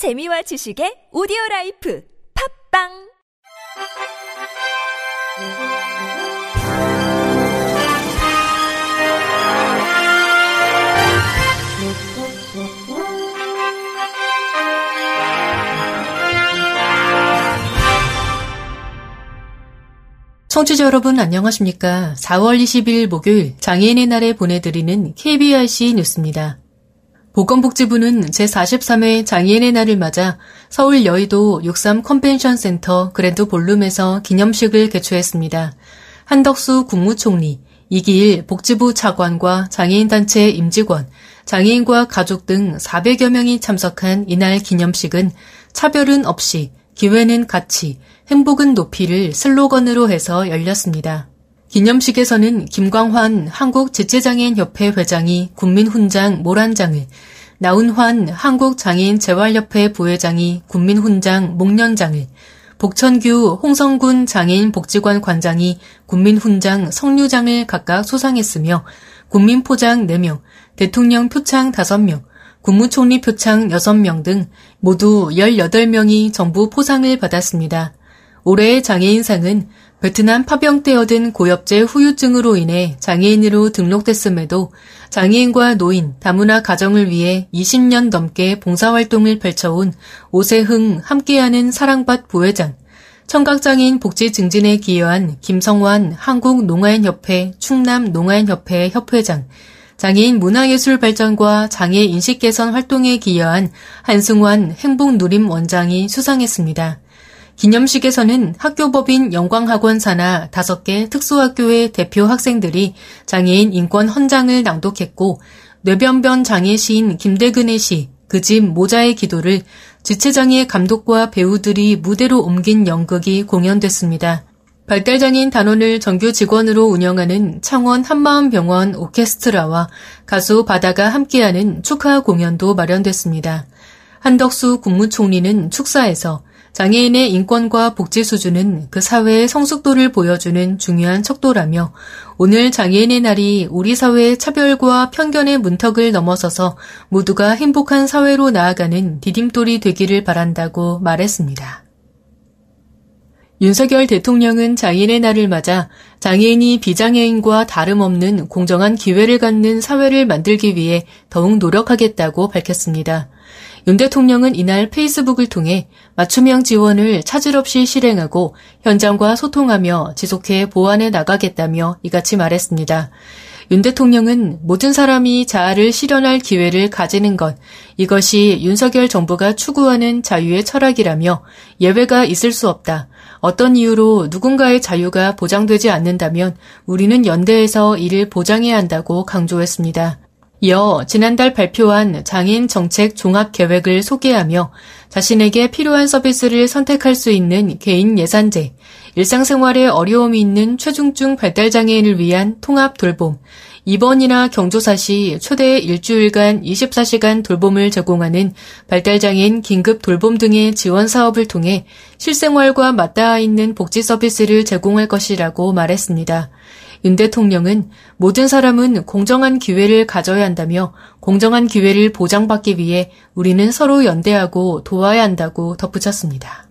재미와 지식의 오디오 라이프 팟빵 청취자 여러분 안녕하십니까? 4월 20일 목요일 장애인의 날에 보내드리는 KBRC 뉴스입니다. 보건복지부는 제43회 장애인의 날을 맞아 서울 여의도 63 컨벤션 센터 그랜드 볼룸에서 기념식을 개최했습니다. 한덕수 국무총리, 이기일 복지부 차관과 장애인단체 임직원, 장애인과 가족 등 400여 명이 참석한 이날 기념식은 차별은 없이, 기회는 같이, 행복은 높이를 슬로건으로 해서 열렸습니다. 기념식에서는 김광환 한국지체장애인협회 회장이 국민훈장 모란장을, 나운환 한국장애인재활협회 부회장이 국민훈장 목련장을, 복천규 홍성군 장애인 복지관 관장이 국민훈장 성류장을 각각 수상했으며 국민포장 4명, 대통령 표창 5명, 국무총리 표창 6명 등 모두 18명이 정부 포상을 받았습니다. 올해의 장애인상은 베트남 파병 때 얻은 고엽제 후유증으로 인해 장애인으로 등록됐음에도 장애인과 노인, 다문화 가정을 위해 20년 넘게 봉사활동을 펼쳐온 오세흥 함께하는 사랑밭 부회장, 청각장애인 복지 증진에 기여한 김성환 한국농아인협회 충남농아인협회 협회장, 장애인 문화예술 발전과 장애 인식 개선 활동에 기여한 한승환 행복누림 원장이 수상했습니다. 기념식에서는 학교법인 영광학원 산하 5개 특수학교의 대표 학생들이 장애인 인권 헌장을 낭독했고 뇌변변 장애 시인 김대근의 시, 그 집 모자의 기도를 지체장애 감독과 배우들이 무대로 옮긴 연극이 공연됐습니다. 발달장애인 단원을 정규 직원으로 운영하는 창원 한마음병원 오케스트라와 가수 바다가 함께하는 축하 공연도 마련됐습니다. 한덕수 국무총리는 축사에서 장애인의 인권과 복지 수준은 그 사회의 성숙도를 보여주는 중요한 척도라며 오늘 장애인의 날이 우리 사회의 차별과 편견의 문턱을 넘어서서 모두가 행복한 사회로 나아가는 디딤돌이 되기를 바란다고 말했습니다. 윤석열 대통령은 장애인의 날을 맞아 장애인이 비장애인과 다름없는 공정한 기회를 갖는 사회를 만들기 위해 더욱 노력하겠다고 밝혔습니다. 윤 대통령은 이날 페이스북을 통해 맞춤형 지원을 차질 없이 실행하고 현장과 소통하며 지속해 보완해 나가겠다며 이같이 말했습니다. 윤 대통령은 모든 사람이 자아를 실현할 기회를 가지는 것, 이것이 윤석열 정부가 추구하는 자유의 철학이라며 예외가 있을 수 없다. 어떤 이유로 누군가의 자유가 보장되지 않는다면 우리는 연대해서 이를 보장해야 한다고 강조했습니다. 이어 지난달 발표한 장애인 정책 종합 계획을 소개하며 자신에게 필요한 서비스를 선택할 수 있는 개인 예산제, 일상생활에 어려움이 있는 최중증 발달장애인을 위한 통합 돌봄, 입원이나 경조사 시 최대 일주일간 24시간 돌봄을 제공하는 발달장애인 긴급 돌봄 등의 지원 사업을 통해 실생활과 맞닿아 있는 복지 서비스를 제공할 것이라고 말했습니다. 윤 대통령은 모든 사람은 공정한 기회를 가져야 한다며 공정한 기회를 보장받기 위해 우리는 서로 연대하고 도와야 한다고 덧붙였습니다.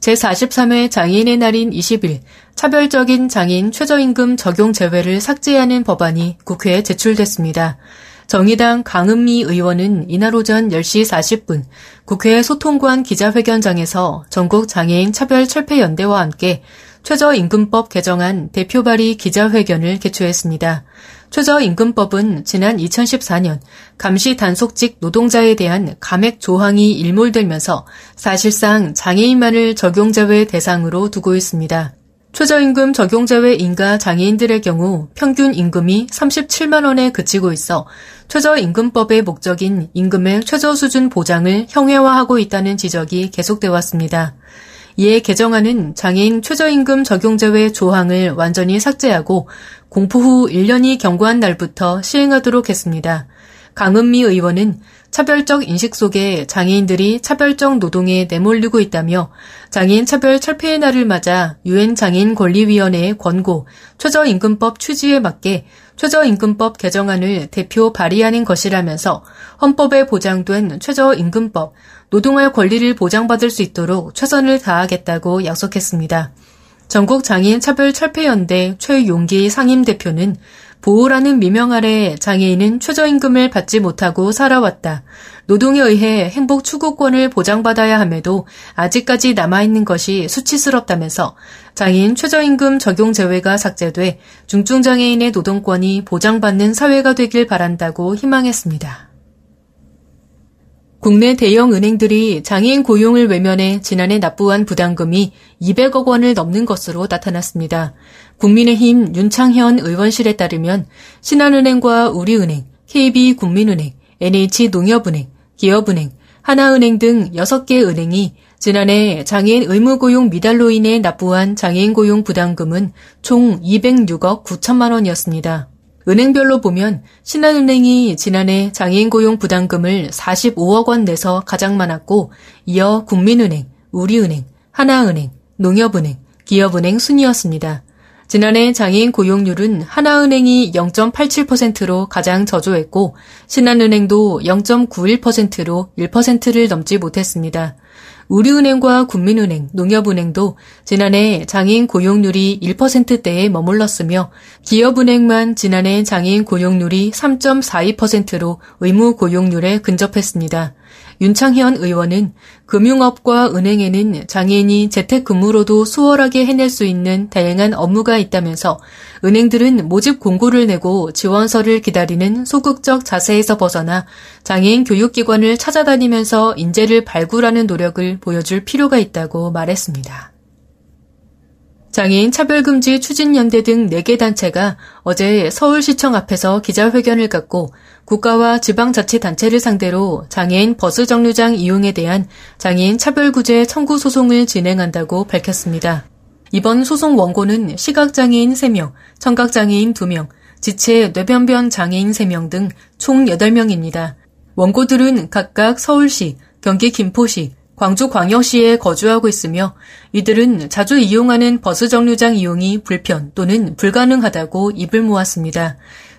제43회 장애인의 날인 20일 차별적인 장애인 최저임금 적용 제외를 삭제하는 법안이 국회에 제출됐습니다. 정의당 강은미 의원은 이날 오전 10시 40분 국회 소통관 기자회견장에서 전국 장애인 차별 철폐연대와 함께 최저임금법 개정안 대표 발의 기자회견을 개최했습니다. 최저임금법은 지난 2014년 감시 단속직 노동자에 대한 감액 조항이 일몰되면서 사실상 장애인만을 적용제외 대상으로 두고 있습니다. 최저임금 적용제외 인가 장애인들의 경우 평균 임금이 37만 원에 그치고 있어 최저임금법의 목적인 임금의 최저 수준 보장을 형해화하고 있다는 지적이 계속돼 왔습니다. 이에 개정안은 장애인 최저임금 적용제외 조항을 완전히 삭제하고 공포 후 1년이 경과한 날부터 시행하도록 했습니다. 강은미 의원은 차별적 인식 속에 장애인들이 차별적 노동에 내몰리고 있다며 장애인 차별 철폐의 날을 맞아 유엔 장애인 권리위원회의 권고 최저임금법 취지에 맞게 최저임금법 개정안을 대표 발의하는 것이라면서 헌법에 보장된 최저임금법, 노동할 권리를 보장받을 수 있도록 최선을 다하겠다고 약속했습니다. 전국 장애인 차별 철폐연대 최용기 상임 대표는 보호라는 미명 아래 장애인은 최저임금을 받지 못하고 살아왔다. 노동에 의해 행복 추구권을 보장받아야 함에도 아직까지 남아있는 것이 수치스럽다면서 장애인 최저임금 적용 제외가 삭제돼 중증장애인의 노동권이 보장받는 사회가 되길 바란다고 희망했습니다. 국내 대형 은행들이 장애인 고용을 외면해 지난해 납부한 부담금이 200억 원을 넘는 것으로 나타났습니다. 국민의힘 윤창현 의원실에 따르면 신한은행과 우리은행, KB국민은행, NH농협은행, 기업은행, 하나은행 등 6개 은행이 지난해 장애인 의무고용 미달로 인해 납부한 장애인 고용 부담금은 총 206억 9천만 원이었습니다. 은행별로 보면 신한은행이 지난해 장애인 고용 부담금을 45억 원 내서 가장 많았고 이어 국민은행, 우리은행, 하나은행, 농협은행, 기업은행 순이었습니다. 지난해 장애인 고용률은 하나은행이 0.87%로 가장 저조했고 신한은행도 0.91%로 1%를 넘지 못했습니다. 우리은행과 국민은행, 농협은행도 지난해 장애인 고용률이 1%대에 머물렀으며 기업은행만 지난해 장애인 고용률이 3.42%로 의무 고용률에 근접했습니다. 윤창현 의원은 금융업과 은행에는 장애인이 재택근무로도 수월하게 해낼 수 있는 다양한 업무가 있다면서 은행들은 모집 공고를 내고 지원서를 기다리는 소극적 자세에서 벗어나 장애인 교육기관을 찾아다니면서 인재를 발굴하는 노력을 보여줄 필요가 있다고 말했습니다. 장애인 차별금지 추진연대 등 4개 단체가 어제 서울시청 앞에서 기자회견을 갖고 국가와 지방자치단체를 상대로 장애인 버스 정류장 이용에 대한 장애인 차별구제 청구 소송을 진행한다고 밝혔습니다. 이번 소송 원고는 시각장애인 3명, 청각장애인 2명, 지체 뇌변변 장애인 3명 등 총 8명입니다. 원고들은 각각 서울시, 경기 김포시, 광주 광역시에 거주하고 있으며 이들은 자주 이용하는 버스 정류장 이용이 불편 또는 불가능하다고 입을 모았습니다.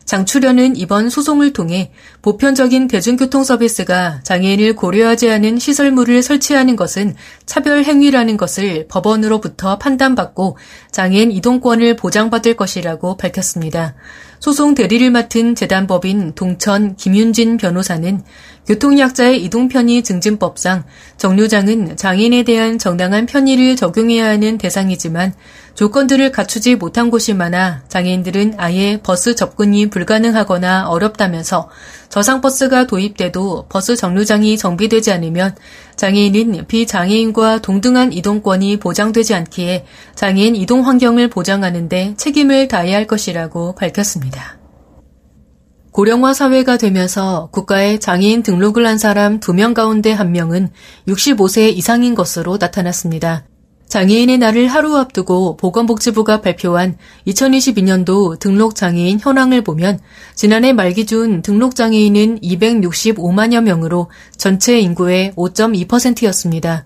장출연은 이번 소송을 통해 보편적인 대중교통 서비스가 장애인을 고려하지 않은 시설물을 설치하는 것은 차별 행위라는 것을 법원으로부터 판단받고 장애인 이동권을 보장받을 것이라고 밝혔습니다. 소송 대리를 맡은 재단법인 동천 김윤진 변호사는 교통약자의 이동 편의 증진법상 정류장은 장애인에 대한 정당한 편의를 적용해야 하는 대상이지만 조건들을 갖추지 못한 곳이 많아 장애인들은 아예 버스 접근이 불가능하거나 어렵다면서 저상버스가 도입돼도 버스 정류장이 정비되지 않으면 장애인은 비장애인과 동등한 이동권이 보장되지 않기에 장애인 이동 환경을 보장하는데 책임을 다해야 할 것이라고 밝혔습니다. 고령화 사회가 되면서 국가에 장애인 등록을 한 사람 2명 가운데 1명은 65세 이상인 것으로 나타났습니다. 장애인의 날을 하루 앞두고 보건복지부가 발표한 2022년도 등록장애인 현황을 보면 지난해 말 기준 등록장애인은 265만여 명으로 전체 인구의 5.2%였습니다.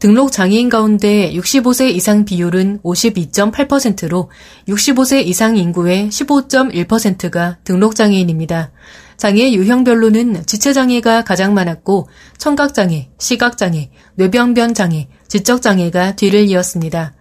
등록 장애인 가운데 65세 이상 비율은 52.8%로 65세 이상 인구의 15.1%가 등록 장애인입니다. 장애 유형별로는 지체장애가 가장 많았고 청각장애, 시각장애, 뇌병변 장애, 지적장애가 뒤를 이었습니다.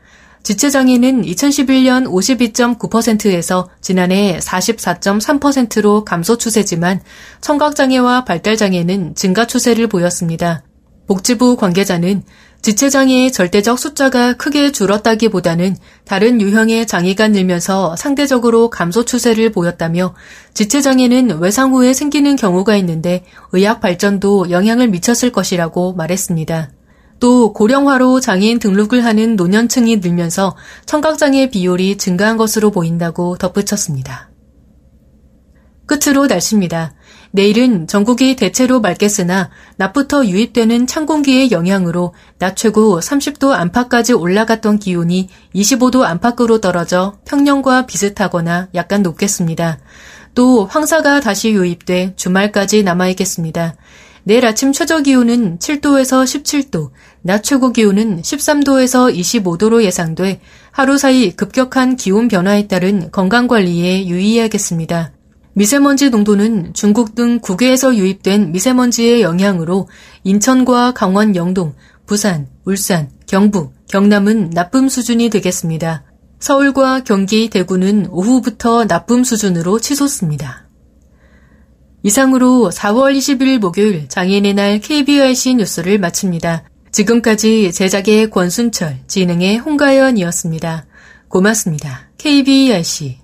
지체장애는 2011년 52.9%에서 지난해 44.3%로 감소 추세지만 청각장애와 발달장애는 증가 추세를 보였습니다. 복지부 관계자는 지체장애의 절대적 숫자가 크게 줄었다기보다는 다른 유형의 장애가 늘면서 상대적으로 감소 추세를 보였다며 지체장애는 외상 후에 생기는 경우가 있는데 의학 발전도 영향을 미쳤을 것이라고 말했습니다. 또 고령화로 장애인 등록을 하는 노년층이 늘면서 청각장애 비율이 증가한 것으로 보인다고 덧붙였습니다. 끝으로 날씨입니다. 내일은 전국이 대체로 맑겠으나 낮부터 유입되는 찬 공기의 영향으로 낮 최고 30도 안팎까지 올라갔던 기온이 25도 안팎으로 떨어져 평년과 비슷하거나 약간 높겠습니다. 또 황사가 다시 유입돼 주말까지 남아있겠습니다. 내일 아침 최저 기온은 7도에서 17도, 낮 최고 기온은 13도에서 25도로 예상돼 하루 사이 급격한 기온 변화에 따른 건강 관리에 유의해야겠습니다. 미세먼지 농도는 중국 등 국외에서 유입된 미세먼지의 영향으로 인천과 강원 영동, 부산, 울산, 경북, 경남은 나쁨 수준이 되겠습니다. 서울과 경기, 대구는 오후부터 나쁨 수준으로 치솟습니다. 이상으로 4월 20일 목요일 장애인의 날 KBRC 뉴스를 마칩니다. 지금까지 제작의 권순철, 진행의 홍가연이었습니다. 고맙습니다. KBRC